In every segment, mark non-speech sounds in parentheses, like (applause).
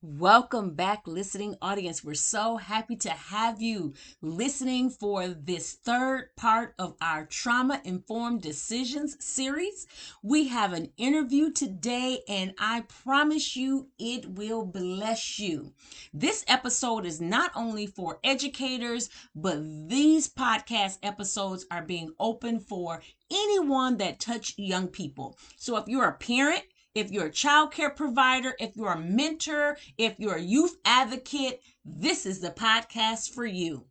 Welcome back, listening audience. We're so happy to have you listening for this third part of our Trauma Informed Decisions series. We have an interview today, and I promise you it will bless you. This episode is not only for educators, but these podcast episodes are being open for anyone that touch young people. So if you're a parent, if you're a child care provider, if you're a mentor, if you're a youth advocate, this is the podcast for you.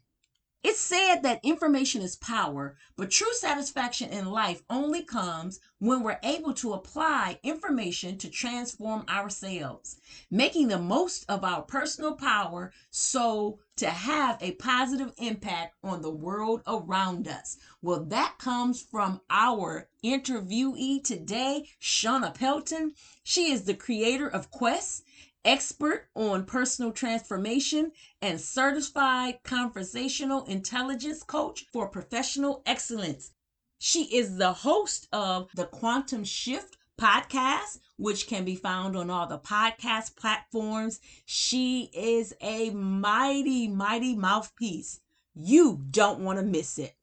It's said that information is power, but true satisfaction in life only comes when we're able to apply information to transform ourselves, making the most of our personal power so to have a positive impact on the world around us. Well, that comes from our interviewee today, Shauna Pelton. She is the creator of Quest expert on personal transformation, and certified conversational intelligence coach for professional excellence. She is the host of the Quantum Shift podcast, which can be found on all the podcast platforms. She is a mighty, mighty mouthpiece. You don't want to miss it.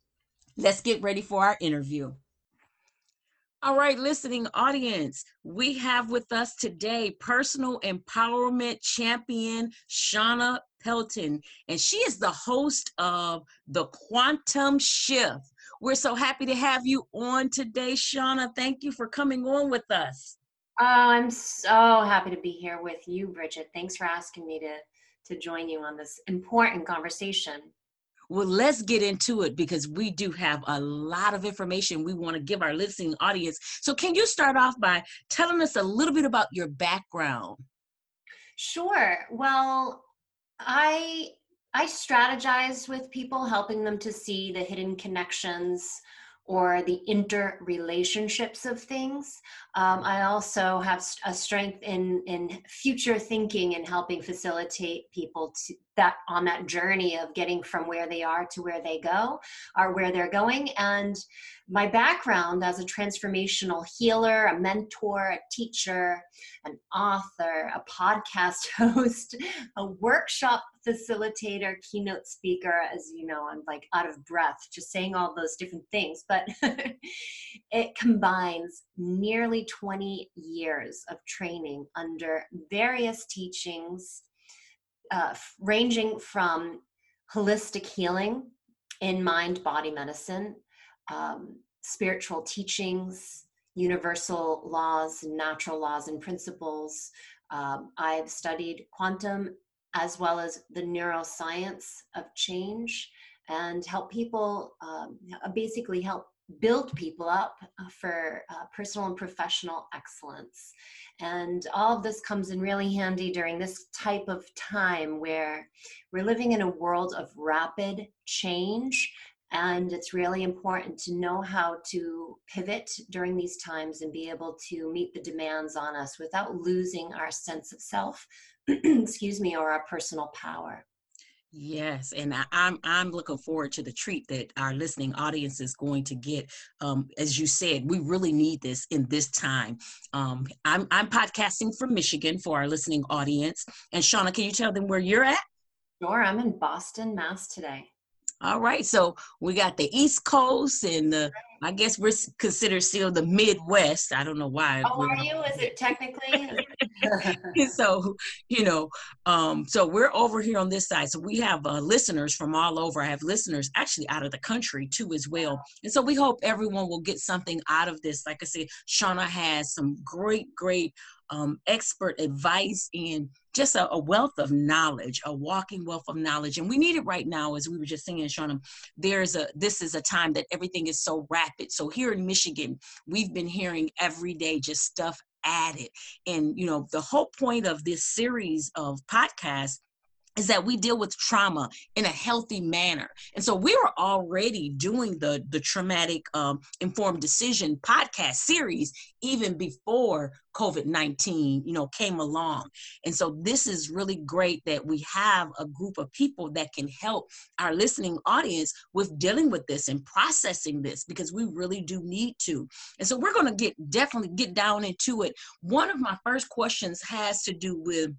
Let's get ready for our interview. All right, listening audience, we have with us today personal empowerment champion Shauna Pelton, and she is the host of the Quantum Shift. We're so happy to have you on today, Shauna. Thank you for coming on with us. Oh, I'm so happy to be here with you, Bridget. Thanks for asking me to to join you on this important conversation. Well, let's get into it because we do have a lot of information we want to give our listening audience. So, can you start off by telling us a little bit about your background? Sure. Well, I I strategize with people, helping them to see the hidden connections or the interrelationships of things. Um, I also have a strength in in future thinking and helping facilitate people to that on that journey of getting from where they are to where they go or where they're going. And my background as a transformational healer, a mentor, a teacher, an author, a podcast (laughs) host, a workshop facilitator, keynote speaker, as you know, I'm like out of breath just saying all those different things, but (laughs) it combines nearly 20 years of training under various teachings, uh, ranging from holistic healing in mind body medicine um, spiritual teachings, universal laws, natural laws and principles. Um, I've studied quantum as well as the neuroscience of change and help people um, basically help build people up uh, for uh, personal and professional excellence. And all of this comes in really handy during this type of time where we're living in a world of rapid change and it's really important to know how to pivot during these times and be able to meet the demands on us without losing our sense of self, (clears throat) excuse me, or our personal power. Yes, and I, am I'm, I'm looking forward to the treat that our listening audience is going to get. Um, as you said, we really need this in this time. Um, I'm I'm podcasting from Michigan for our listening audience. And Shauna, can you tell them where you're at? Sure, I'm in Boston, Mass today. All right, so we got the East Coast and the, I guess we're considered still the Midwest. I don't know why. Oh, are you? Is it technically? (laughs) so, you know, um, so we're over here on this side. So we have uh, listeners from all over. I have listeners actually out of the country too, as well. And so we hope everyone will get something out of this. Like I said, Shauna has some great, great um, expert advice and just a, a, wealth of knowledge, a walking wealth of knowledge. And we need it right now, as we were just saying, Shauna, there's a, this is a time that everything is so rapid. So here in Michigan, we've been hearing every day just stuff added. And, you know, the whole point of this series of podcasts is that we deal with trauma in a healthy manner. And so we were already doing the the traumatic um, informed decision podcast series even before covid-19 you know came along. And so this is really great that we have a group of people that can help our listening audience with dealing with this and processing this because we really do need to. And so we're going to get definitely get down into it. One of my first questions has to do with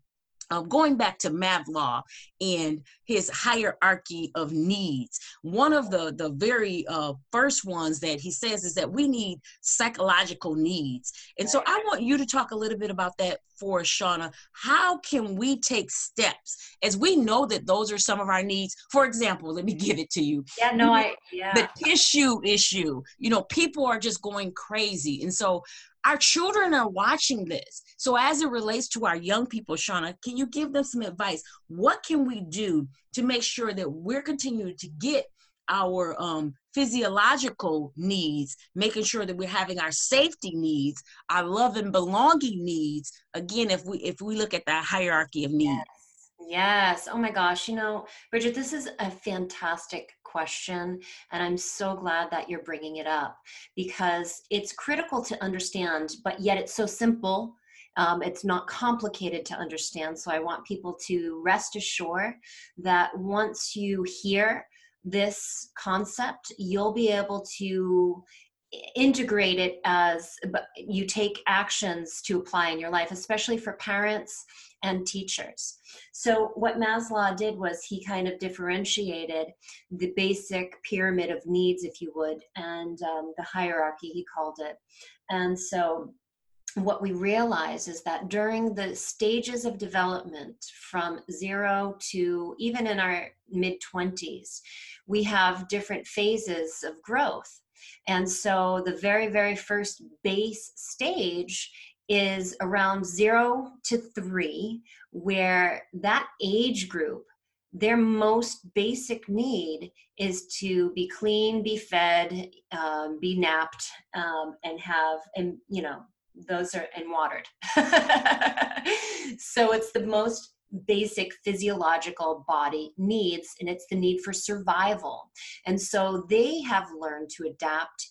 um, going back to Maslow and his hierarchy of needs, one of the the very uh, first ones that he says is that we need psychological needs, and so I want you to talk a little bit about that for us, Shauna. How can we take steps as we know that those are some of our needs? For example, let me (laughs) give it to you. Yeah, no, I yeah. The tissue issue. You know, people are just going crazy, and so our children are watching this. So, as it relates to our young people, Shauna, can you give them some advice? What can we do to make sure that we're continuing to get our um, physiological needs, making sure that we're having our safety needs, our love and belonging needs. Again, if we if we look at that hierarchy of needs. Yes. Yes. Oh my gosh. You know, Bridget, this is a fantastic question. And I'm so glad that you're bringing it up because it's critical to understand, but yet it's so simple. Um, it's not complicated to understand. So I want people to rest assured that once you hear this concept, you'll be able to integrate it as you take actions to apply in your life, especially for parents and teachers. So, what Maslow did was he kind of differentiated the basic pyramid of needs, if you would, and um, the hierarchy, he called it. And so, what we realize is that during the stages of development from zero to even in our mid 20s, we have different phases of growth. And so the very, very first base stage is around zero to three, where that age group, their most basic need is to be clean, be fed, um, be napped, um, and have, and you know, those are and watered. (laughs) so it's the most basic physiological body needs and it's the need for survival. And so they have learned to adapt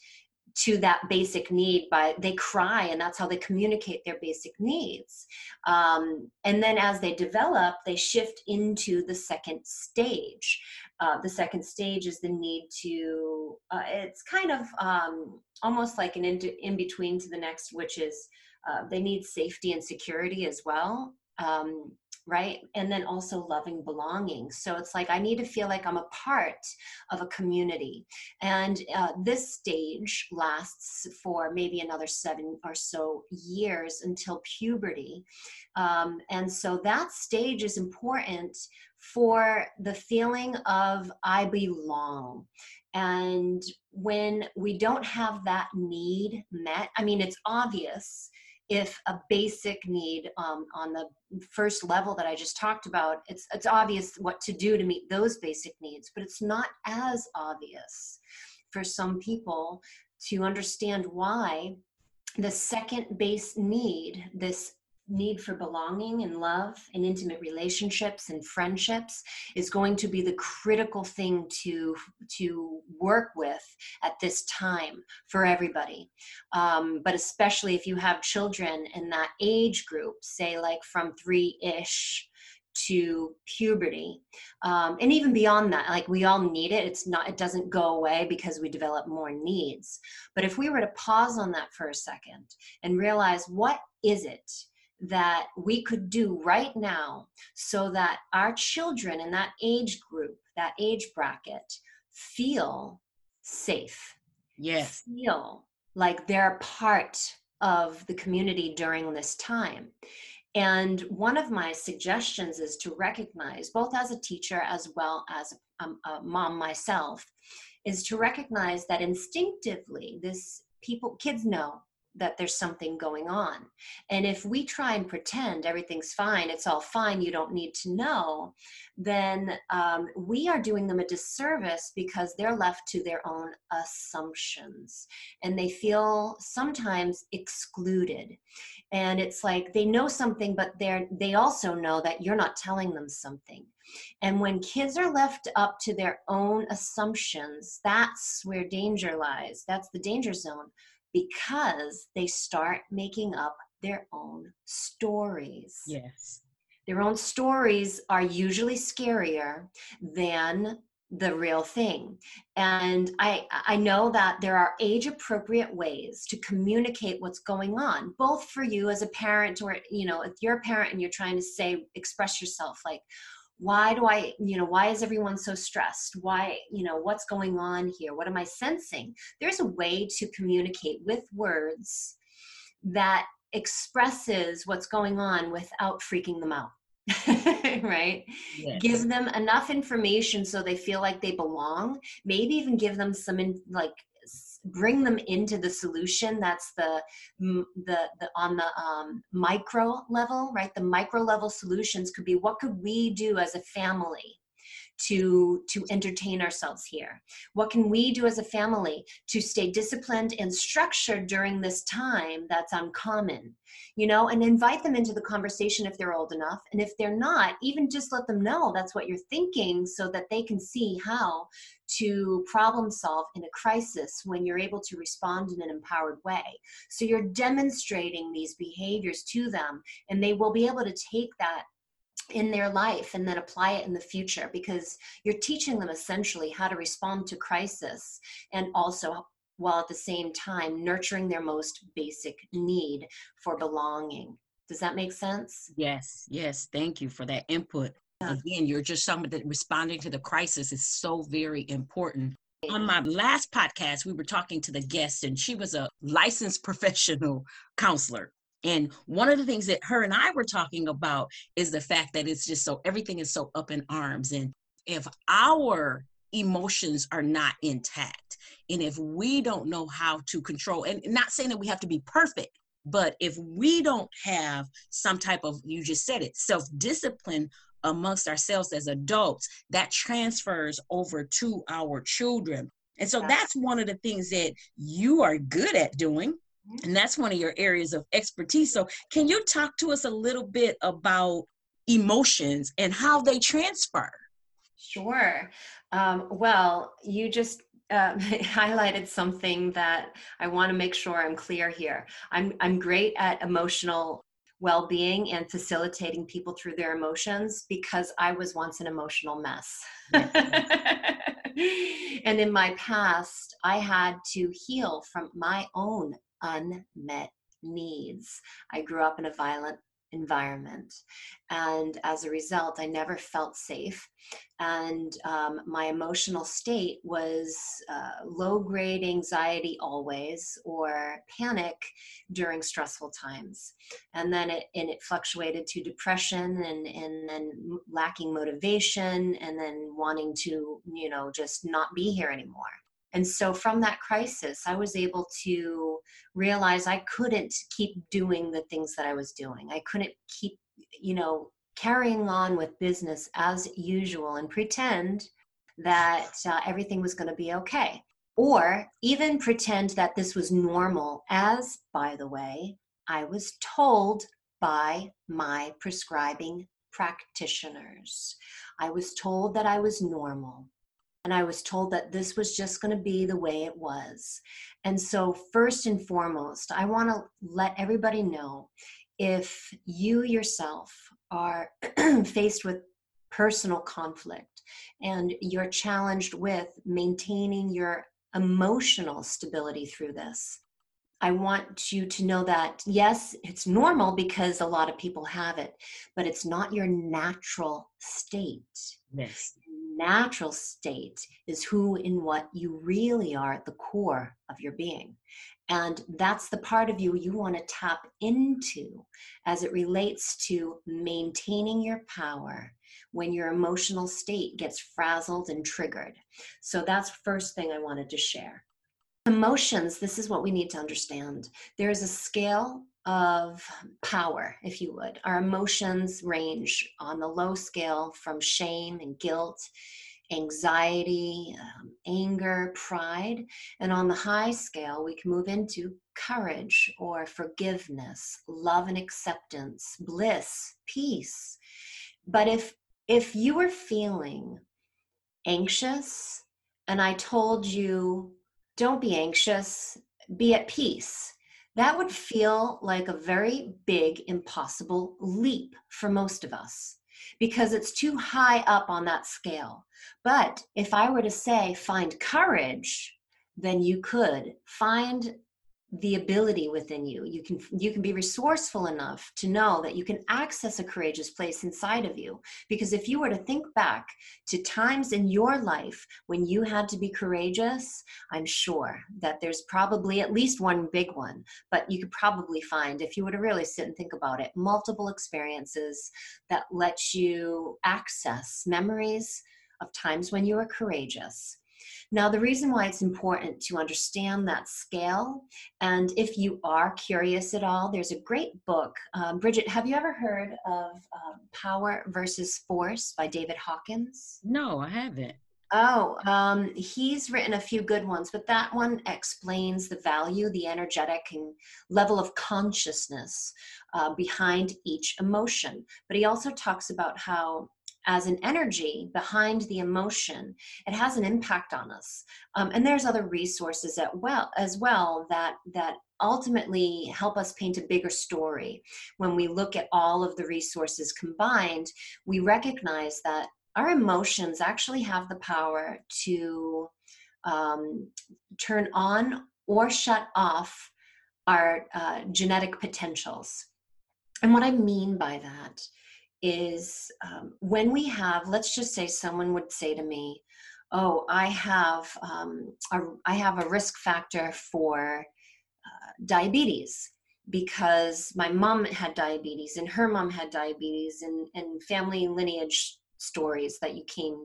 to that basic need by they cry and that's how they communicate their basic needs. Um, and then as they develop they shift into the second stage. Uh, the second stage is the need to uh, it's kind of um, almost like an in, in between to the next which is uh, they need safety and security as well. Um, right? And then also loving belonging. So it's like I need to feel like I'm a part of a community. And uh, this stage lasts for maybe another seven or so years until puberty. Um, and so that stage is important for the feeling of I belong. And when we don't have that need met, I mean, it's obvious if a basic need um, on the first level that I just talked about, it's it's obvious what to do to meet those basic needs, but it's not as obvious for some people to understand why the second base need, this need for belonging and love and intimate relationships and friendships is going to be the critical thing to to work with at this time for everybody. Um, but especially if you have children in that age group say like from three-ish to puberty um, and even beyond that like we all need it. It's not it doesn't go away because we develop more needs. But if we were to pause on that for a second and realize what is it that we could do right now so that our children in that age group, that age bracket, feel safe. Yes. Feel like they're part of the community during this time. And one of my suggestions is to recognize, both as a teacher as well as a, a mom myself, is to recognize that instinctively, this people, kids know that there's something going on. And if we try and pretend everything's fine, it's all fine, you don't need to know, then um, we are doing them a disservice because they're left to their own assumptions and they feel sometimes excluded. And it's like they know something, but they're they also know that you're not telling them something. And when kids are left up to their own assumptions, that's where danger lies. That's the danger zone because they start making up their own stories. Yes. Their own stories are usually scarier than the real thing. And I I know that there are age appropriate ways to communicate what's going on, both for you as a parent or you know, if you're a parent and you're trying to say express yourself like why do i you know why is everyone so stressed? Why you know what's going on here? What am i sensing? There's a way to communicate with words that expresses what's going on without freaking them out (laughs) right? Yes. give them enough information so they feel like they belong. Maybe even give them some in, like bring them into the solution that's the the, the on the um, micro level right? The micro level solutions could be what could we do as a family to to entertain ourselves here? What can we do as a family to stay disciplined and structured during this time that's uncommon? You know and invite them into the conversation if they're old enough and if they're not even just let them know that's what you're thinking so that they can see how to problem solve in a crisis when you're able to respond in an empowered way. So you're demonstrating these behaviors to them and they will be able to take that in their life and then apply it in the future because you're teaching them essentially how to respond to crisis and also while at the same time nurturing their most basic need for belonging. Does that make sense? Yes yes. Thank you for that input. Mm. again you're just someone that responding to the crisis is so very important. On my last podcast we were talking to the guest and she was a licensed (laughs) professional counselor. And one of the things that her and I were talking about is the fact that it's just so everything is so up in arms. And if our emotions are not intact, and if we don't know how to control, and not saying that we have to be perfect, but if we don't have some type of, you just said it, self discipline amongst ourselves as adults, that transfers over to our children. And so that's one of the things that you are good at doing and that's one of your areas of expertise. So, can you talk to us a little bit about emotions and how they transfer? Sure. Um, well, you just uh, (laughs) highlighted something that I want to make sure I'm clear here. I'm I'm great at emotional well-being and facilitating people through their emotions because I was once an emotional mess. (laughs) and in my past, I had to heal from my own unmet needs. I grew up in a violent environment. And as a result, I never felt safe. And um, my emotional state was uh, low grade anxiety always or panic during stressful times. And then it, and it fluctuated to depression and, and then lacking motivation and then wanting to, you know, just not be here anymore. And so from that crisis, I was able to realize I couldn't keep doing the things that I was doing. I couldn't keep, you know, carrying on with business as usual and pretend that uh, everything was going to be okay. Or even pretend that this was normal, as, by the way, I was told by my prescribing practitioners. I was told that I was normal and I was told that this was just going to be the way it was. And so, first and foremost, I want to let everybody know if you yourself are (clears throat) faced with personal conflict and you're challenged with maintaining your emotional stability through this. I want you to know that yes, it's normal because a lot of people have it, but it's not your natural state. Yes natural state is who and what you really are at the core of your being. And that's the part of you you want to tap into as it relates to maintaining your power when your emotional state gets frazzled and triggered. So that's first thing I wanted to share. emotions, this is what we need to understand. There is a scale of power, if you would. Our emotions range on the low scale from shame and guilt, anxiety, um, anger, pride. And on the high scale, we can move into courage or forgiveness, love and acceptance, bliss, peace. But if if you were feeling anxious and I told you don't be anxious, be at peace. That would feel like a very big, impossible leap for most of us because it's too high up on that scale. But if I were to say, find courage, then you could find the ability within you. You can you can be resourceful enough to know that you can access a courageous place inside of you. Because if you were to think back to times in your life when you had to be courageous i'm sure that there's probably at least one big one. But you could probably find if you were to really sit and think about it multiple experiences that let you access memories of times when you were courageous now, the reason why it's important to understand that scale, and if you are curious at all, there's a great book. Um, Bridget, have you ever heard of um, Power versus Force by David Hawkins? No, I haven't. Oh, um, he's written a few good ones, but that one explains the value, the energetic and level of consciousness uh, behind each emotion. But he also talks about how as an energy behind the emotion it has an impact on us. Um, and there's other resources well as well that that ultimately help us paint a bigger story. When we look at all of the resources combined we recognize that our emotions actually have the power to um, turn on or shut off our uh, genetic potentials. And what i mean by that is um, when we have, let's just say someone would say to me, oh, I have, um, a, I have a risk factor for uh, diabetes because my mom had diabetes and her mom had diabetes and, and family lineage stories that you came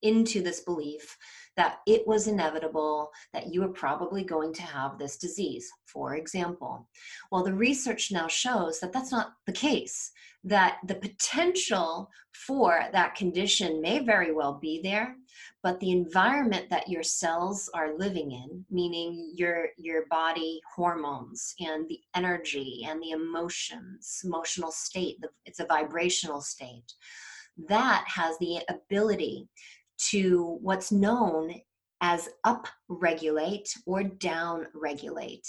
into this belief that it was inevitable that you were probably going to have this disease, for example. Well, the research now shows that that's not the case, that the potential for that condition may very well be there, but the environment that your cells are living in, meaning your, your body hormones and the energy and the emotions, emotional state, it's a vibrational state, that has the ability to what's known as upregulate or downregulate.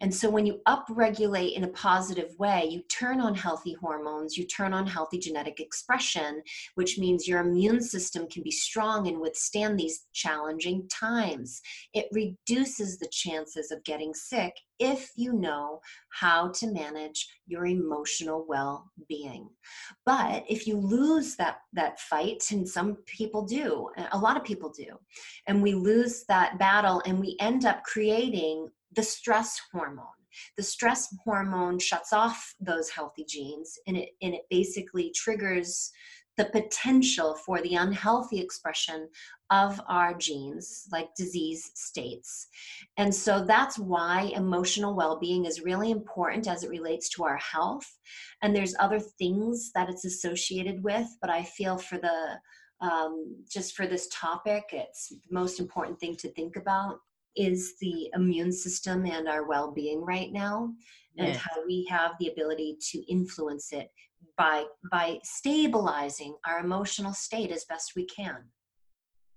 And so when you upregulate in a positive way, you turn on healthy hormones, you turn on healthy genetic expression, which means your immune system can be strong and withstand these challenging times. It reduces the chances of getting sick if you know how to manage your emotional well-being. But if you lose that that fight and some people do, a lot of people do, and we lose that battle and we end up creating the stress hormone the stress hormone shuts off those healthy genes and it and it basically triggers the potential for the unhealthy expression of our genes, like disease states. And so that's why emotional well being is really important as it relates to our health. And there's other things that it's associated with, but I feel for the um, just for this topic, it's the most important thing to think about is the immune system and our well being right now, and how we have the ability to influence it by by stabilizing our emotional state as best we can.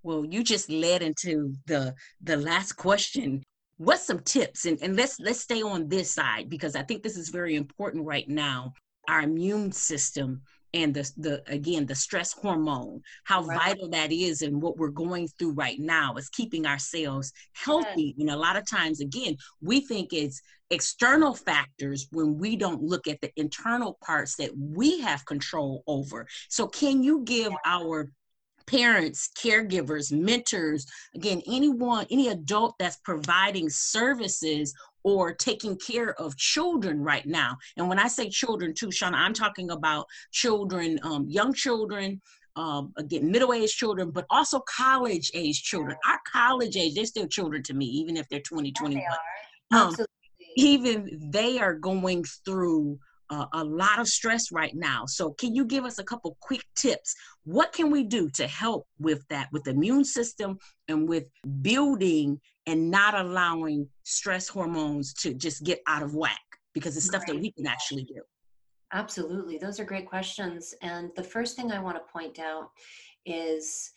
Well you just led into the the last question. What's some tips? And, and let's let's stay on this side because i think this is very important right now. Our immune system and the the again the stress hormone how right. vital that is and what we're going through right now is keeping ourselves healthy. And a lot of times again we think it's external factors when we don't look at the internal parts that we have control over. So can you give our parents, caregivers, mentors, again, anyone, any adult that's providing services or taking care of children right now. And when I say children too, Shauna, I'm talking about children, um, young children, um, again, middle aged children, but also college age children. Our college age, they're still children to me, even if they're 20, 21. Um, even they are going through uh, a lot of stress right now. So, can you give us a couple quick tips? What can we do to help with that, with the immune system and with building and not allowing stress hormones to just get out of whack? Because it's stuff that we can actually do. Absolutely. Those are great questions. And the first thing I want to point out is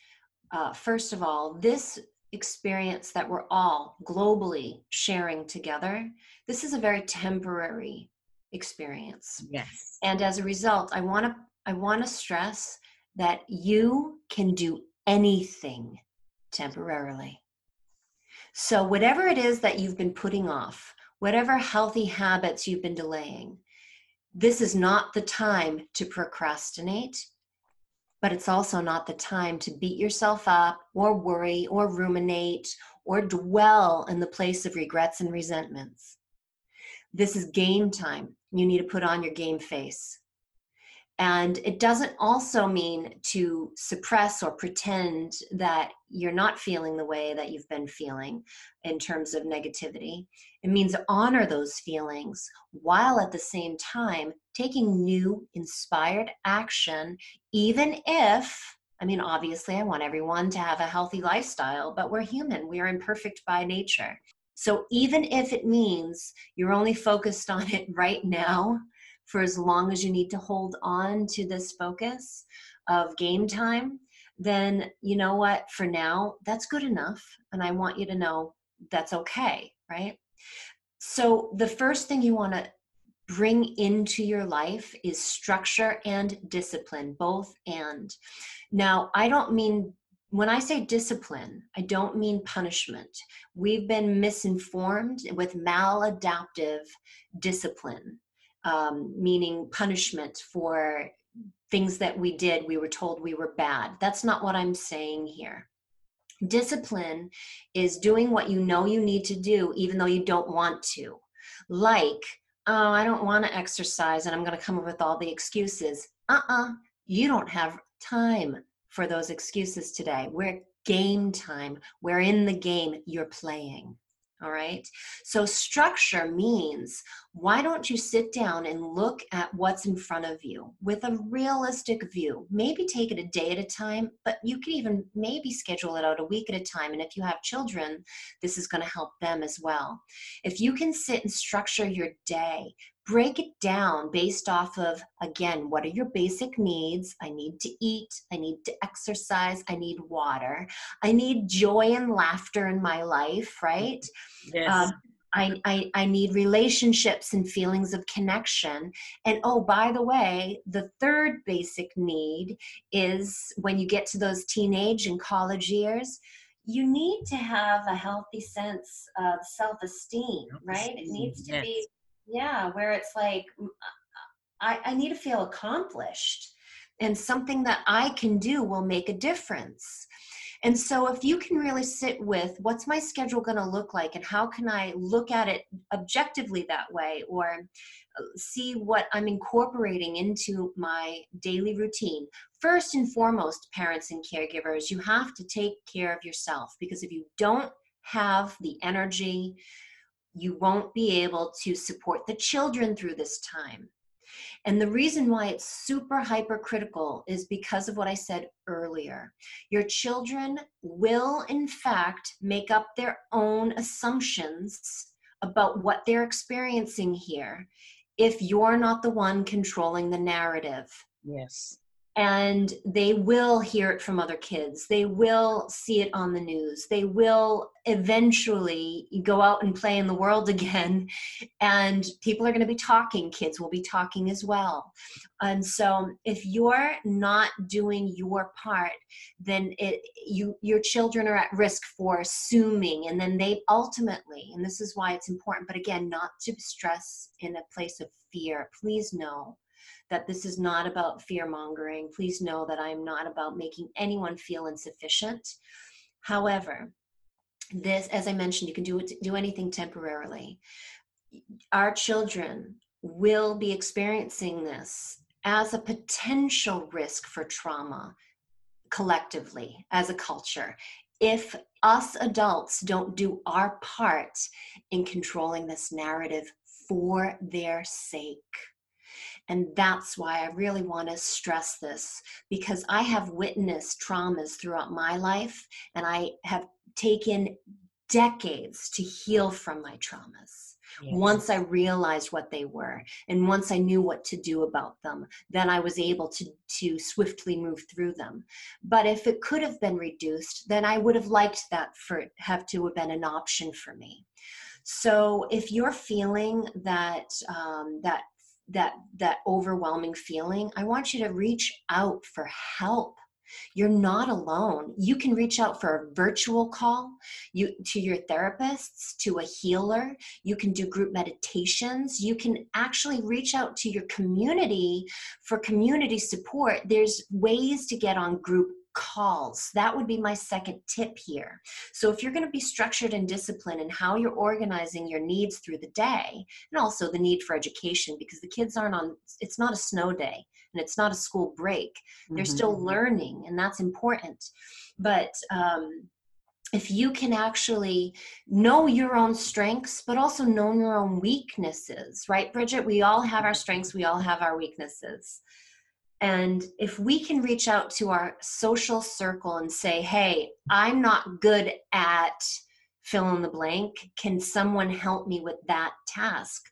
uh, first of all, this experience that we're all globally sharing together, this is a very temporary experience. Yes. And as a result, I want to I want to stress that you can do anything temporarily. So whatever it is that you've been putting off, whatever healthy habits you've been delaying, this is not the time to procrastinate, but it's also not the time to beat yourself up or worry or ruminate or dwell in the place of regrets and resentments. This is game time. You need to put on your game face. And it doesn't also mean to suppress or pretend that you're not feeling the way that you've been feeling in terms of negativity. It means honor those feelings while at the same time taking new, inspired action, even if, I mean, obviously, I want everyone to have a healthy lifestyle, but we're human, we are imperfect by nature. So even if it means you're only focused on it right now, for as long as you need to hold on to this focus of game time, then you know what? For now, that's good enough. And I want you to know that's okay, right? So the first thing you want to bring into your life is structure and discipline, both and. Now, I don't mean when I say discipline, I don't mean punishment. We've been misinformed with maladaptive discipline um, meaning punishment for things that we did, we were told we were bad. That's not what I'm saying here. Discipline is doing what you know you need to do, even though you don't want to. Like, oh, I don't want to exercise and I'm going to come up with all the excuses. Uh uh-uh, uh you don't have time for those excuses today. We're game time. We're in the game. You're playing. All right. So, structure means why don't you sit down and look at what's in front of you with a realistic view? Maybe take it a day at a time, but you can even maybe schedule it out a week at a time. And if you have children, this is going to help them as well. If you can sit and structure your day, break it down based off of again what are your basic needs i need to eat i need to exercise i need water i need joy and laughter in my life right yes. Um, I, I, I need relationships and feelings of connection. And oh, by the way, the third basic need is when you get to those teenage and college years, you need to have a healthy sense of self esteem, right? It needs to yes. be yeah where it's like I, I need to feel accomplished and something that i can do will make a difference. And so if you can really sit with what's my schedule going to look like and how can i look at it objectively that way or uh, see what i'm incorporating into my daily routine? First and foremost parents and caregivers you have to take care of yourself because if you don't have the energy you won't be able to support the children through this time. And the reason why it's super hypercritical is because of what I said earlier. Your children will, in fact, make up their own assumptions about what they're experiencing here if you're not the one controlling the narrative. Yes and they will hear it from other kids. They will see it on the news. They will eventually go out and play in the world (laughs) again and people are going to be talking. Kids will be talking as well. And so if you're not doing your part then it you your children are at risk for assuming and then they ultimately and this is why it's important but again not to stress in a place of fear. Please know that this is not about fear mongering. Please know that I'm not about making anyone feel insufficient. However, this, as I mentioned, you can do do anything temporarily. Our children will be experiencing this as a potential risk for trauma collectively as a culture if us adults don't do our part in controlling this narrative for their sake. And that's why I really want to stress this because I have witnessed traumas throughout my life and I have taken decades to heal from my traumas. Yes. Once I realized what they were and once I knew what to do about them, then I was able to, to swiftly move through them. But if it could have been reduced, then I would have liked that for have to have been an option for me. So if you're feeling that um, that that that overwhelming feeling, I want you to reach out for help you're not alone. You can reach out for a virtual call you, to your therapists, to a healer. You can do group meditations. You can actually reach out to your community for community support. There's ways to get on group calls. That would be my second tip here. So, if you're going to be structured and disciplined in how you're organizing your needs through the day, and also the need for education, because the kids aren't on, it's not a snow day and it's not a school break. They're mm-hmm. still learning, and that's important. But, um, if you can actually know your own strengths, but also know your own weaknesses, right, Bridget? We all have our strengths, we all have our weaknesses. And if we can reach out to our social circle and say, hey, I'm not good at fill in the blank, can someone help me with that task?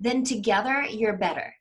Then together you're better.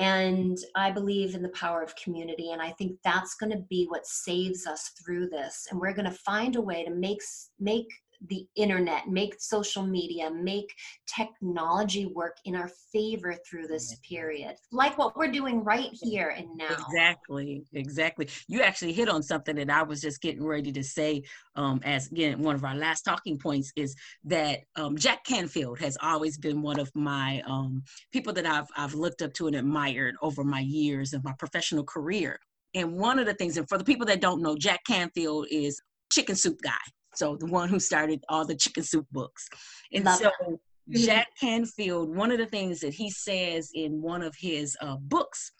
And I believe in the power of community. And I think that's going to be what saves us through this. And we're going to find a way to make, make the internet, make social media, make technology work in our favor through this period, like what we're doing right here and now. Exactly, exactly. You actually hit on something that I was just getting ready to say. Um, as again, one of our last talking points is that um, Jack Canfield has always been one of my um, people that I've I've looked up to and admired over my years of my professional career. And one of the things, and for the people that don't know, Jack Canfield is chicken soup guy so the one who started all the chicken soup books. And Love so mm-hmm. Jack Canfield, one of the things that he says in one of his uh, books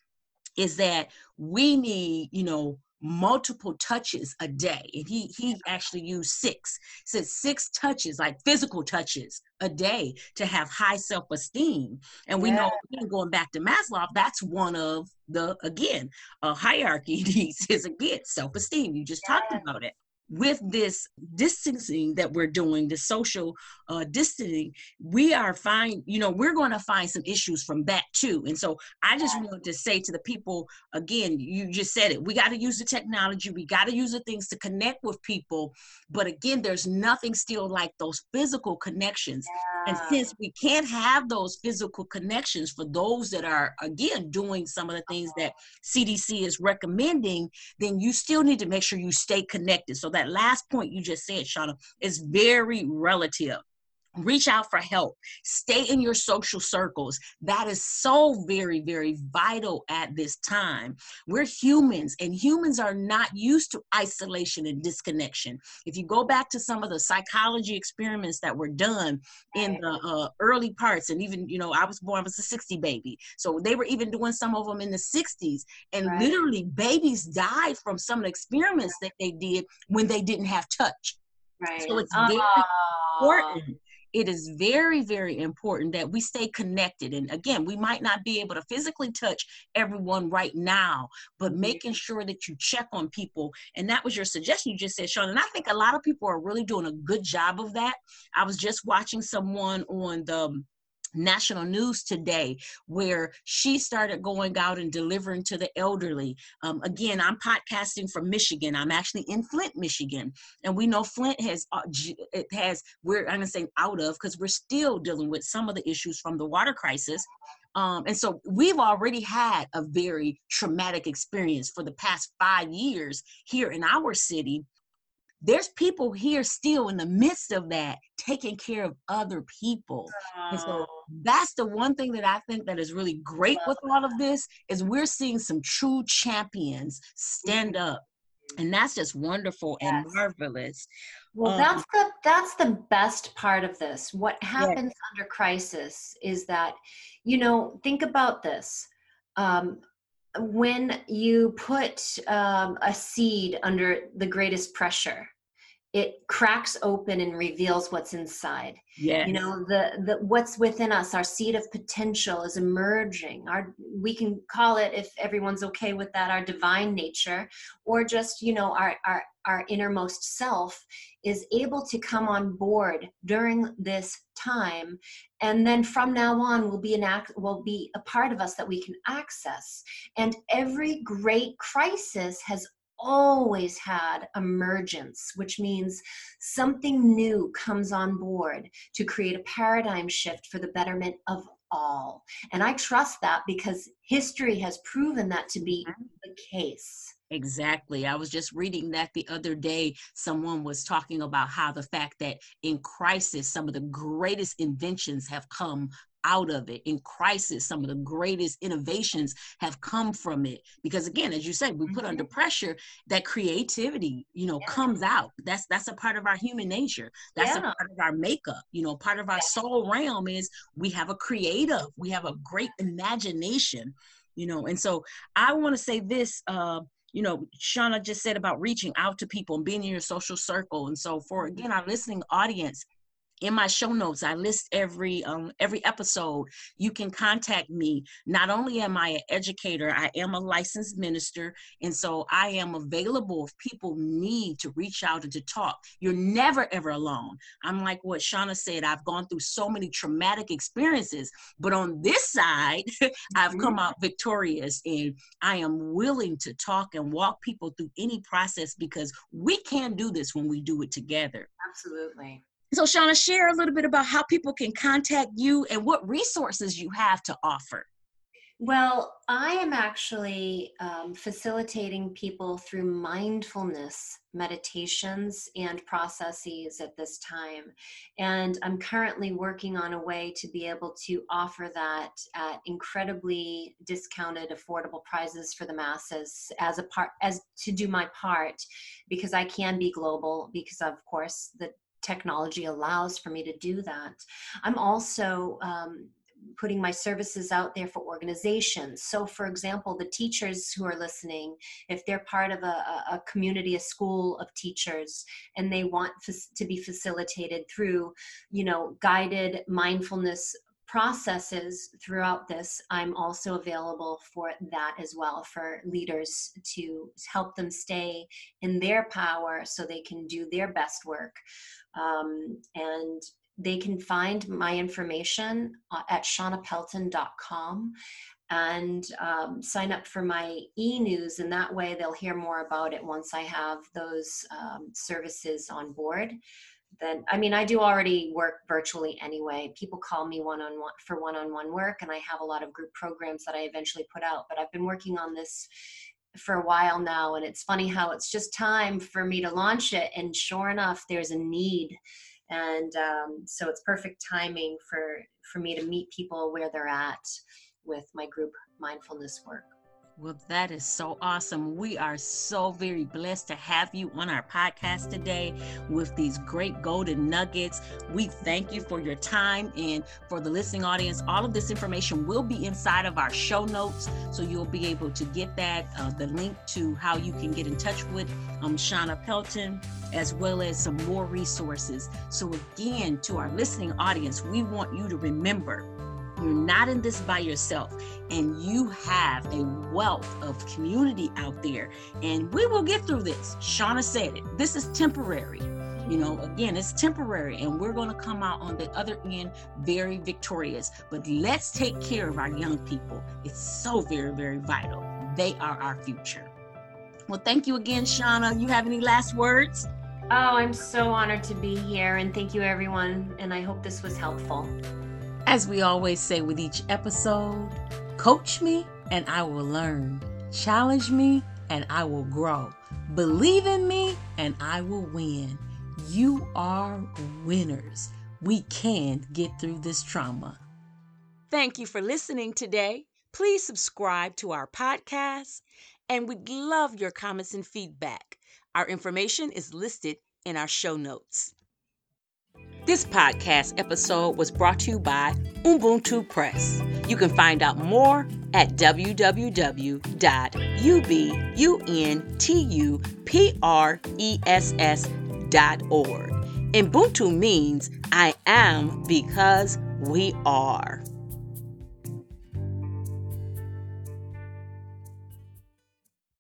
is that we need, you know, multiple touches a day and he he actually used six he said six touches like physical touches a day to have high self-esteem and we yeah. know going back to maslow that's one of the again a hierarchy (laughs) needs is again self-esteem you just yeah. talked about it with this distancing that we're doing, the social uh, distancing, we are find you know, we're going to find some issues from that too. And so I just wanted to say to the people, again, you just said it, we got to use the technology, we got to use the things to connect with people. But again, there's nothing still like those physical connections. Yeah. And since we can't have those physical connections for those that are, again, doing some of the things that CDC is recommending, then you still need to make sure you stay connected. So that that last point you just said, Shauna, is very relative reach out for help. Stay in your social circles. That is so very very vital at this time. We're humans and humans are not used to isolation and disconnection. If you go back to some of the psychology experiments that were done in the uh, early parts and even you know i was born I was a 60 baby. So they were even doing some of them in the 60s and right. literally babies died from some of the experiments that they did when they didn't have touch. Right. So it's very important it is very, very important that we stay connected. And again, we might not be able to physically touch everyone right now, but making sure that you check on people. And that was your suggestion you just said, Sean. And I think a lot of people are really doing a good job of that. I was just watching someone on the um, national news today where she started going out and delivering to the elderly. Um, again, I'm podcasting from Michigan. I'm actually in Flint, Michigan, and we know Flint has uh, it has we're I'm gonna say out of because we're still dealing with some of the issues from the water crisis. Um, and so we've already had a very traumatic experience for the past five years here in our city there's people here still in the midst of that taking care of other people. Oh. and so that's the one thing that i think that is really great with all of this is we're seeing some true champions stand mm-hmm. up. And that's just wonderful yes. and marvelous. Well um, that's the that's the best part of this. What happens under crisis is that you know think about this. Um, when you put um, a seed under the greatest pressure it cracks open and reveals what's inside. Yeah you know the the what's within us our seed of potential is emerging. Our we can call it if everyone's okay with that our divine nature or just you know our our our innermost self is able to come on board during this time. And then from now on will be an act will be a part of us that we can access. And every great crisis has always had emergence, which means something new comes on board to create a paradigm shift for the betterment of all. And I trust that because history has proven that to be mm-hmm. the case. Exactly. I was just reading that the other day. Someone was talking about how the fact that in crisis, some of the greatest inventions have come out of it in crisis some of the greatest innovations have come from it because again as you said we put mm-hmm. under pressure that creativity you know yeah. comes out that's that's a part of our human nature that's yeah. a part of our makeup you know part of our yeah. soul realm is we have a creative we have a great imagination you know and so i want to say this uh you know, Shauna just said about reaching out to people and being in your social circle. And so for mm-hmm. again, our listening audience, in my show notes i list every um, every episode you can contact me. Not only am i an educator i am a licensed minister and so i am available if people need to reach out and to talk. You're never ever alone. I'm like what shauna said i've gone through so many traumatic experiences but on this side (laughs) i've mm-hmm. come out victorious and i am willing to talk and walk people through any process because we can do this when we do it together. Absolutely so, Shauna, share a little bit about how people can contact you and what resources you have to offer. Well, I am actually um, facilitating people through mindfulness meditations and processes at this time. And I'm currently working on a way to be able to offer that at incredibly discounted, affordable prices for the masses as a part, as to do my part, because I can be global, because of course the technology allows for me to do that. I'm also um, putting my services out there for organizations. So, for example, the teachers who are listening, if they're part of a, a community, a school of teachers, and they want to be facilitated through, you know, guided mindfulness processes throughout this, I'm also available for that as well for leaders to help them stay in their power so they can do their best work. Um, and they can find my information uh, at shaunapelton.com and um, sign up for my e-news and that way they'll hear more about it once i have those um, services on board then i mean i do already work virtually anyway. People call me one-on-one for one-on-one work and i have a lot of group programs that i eventually put out but i've been working on this for a while now and it's funny how it's just time for me to launch it and sure enough there's a need. And um, so it's perfect timing for for me to meet people where they're at with my group mindfulness work well, that is so awesome. We are so very blessed to have you on our podcast today with these great golden nuggets. We thank you for your time and for the listening audience. All of this information will be inside of our show notes, so you'll be able to get that, uh, the link to how you can get in touch with um, Shauna Pelton, as well as some more resources. So, again, to our listening audience, we want you to remember you're not in this by yourself, and you have a wealth of community out there. And we will get through this. Shauna said it. This is temporary. You know, again, it's temporary, and we're going to come out on the other end very victorious. But let's take care of our young people. It's so very, very vital. They are our future. Well, thank you again, Shauna. You have any last words? Oh, I'm so honored to be here, and thank you, everyone. And I hope this was helpful. As we always say with each episode, coach me and I will learn. Challenge me and I will grow. Believe in me and I will win. You are winners. We can get through this trauma. Thank you for listening today. Please subscribe to our podcast and we'd love your comments and feedback. Our information is listed in our show notes. This podcast episode was brought to you by Ubuntu Press. You can find out more at www.ubuntupress.org. Ubuntu means I am because we are.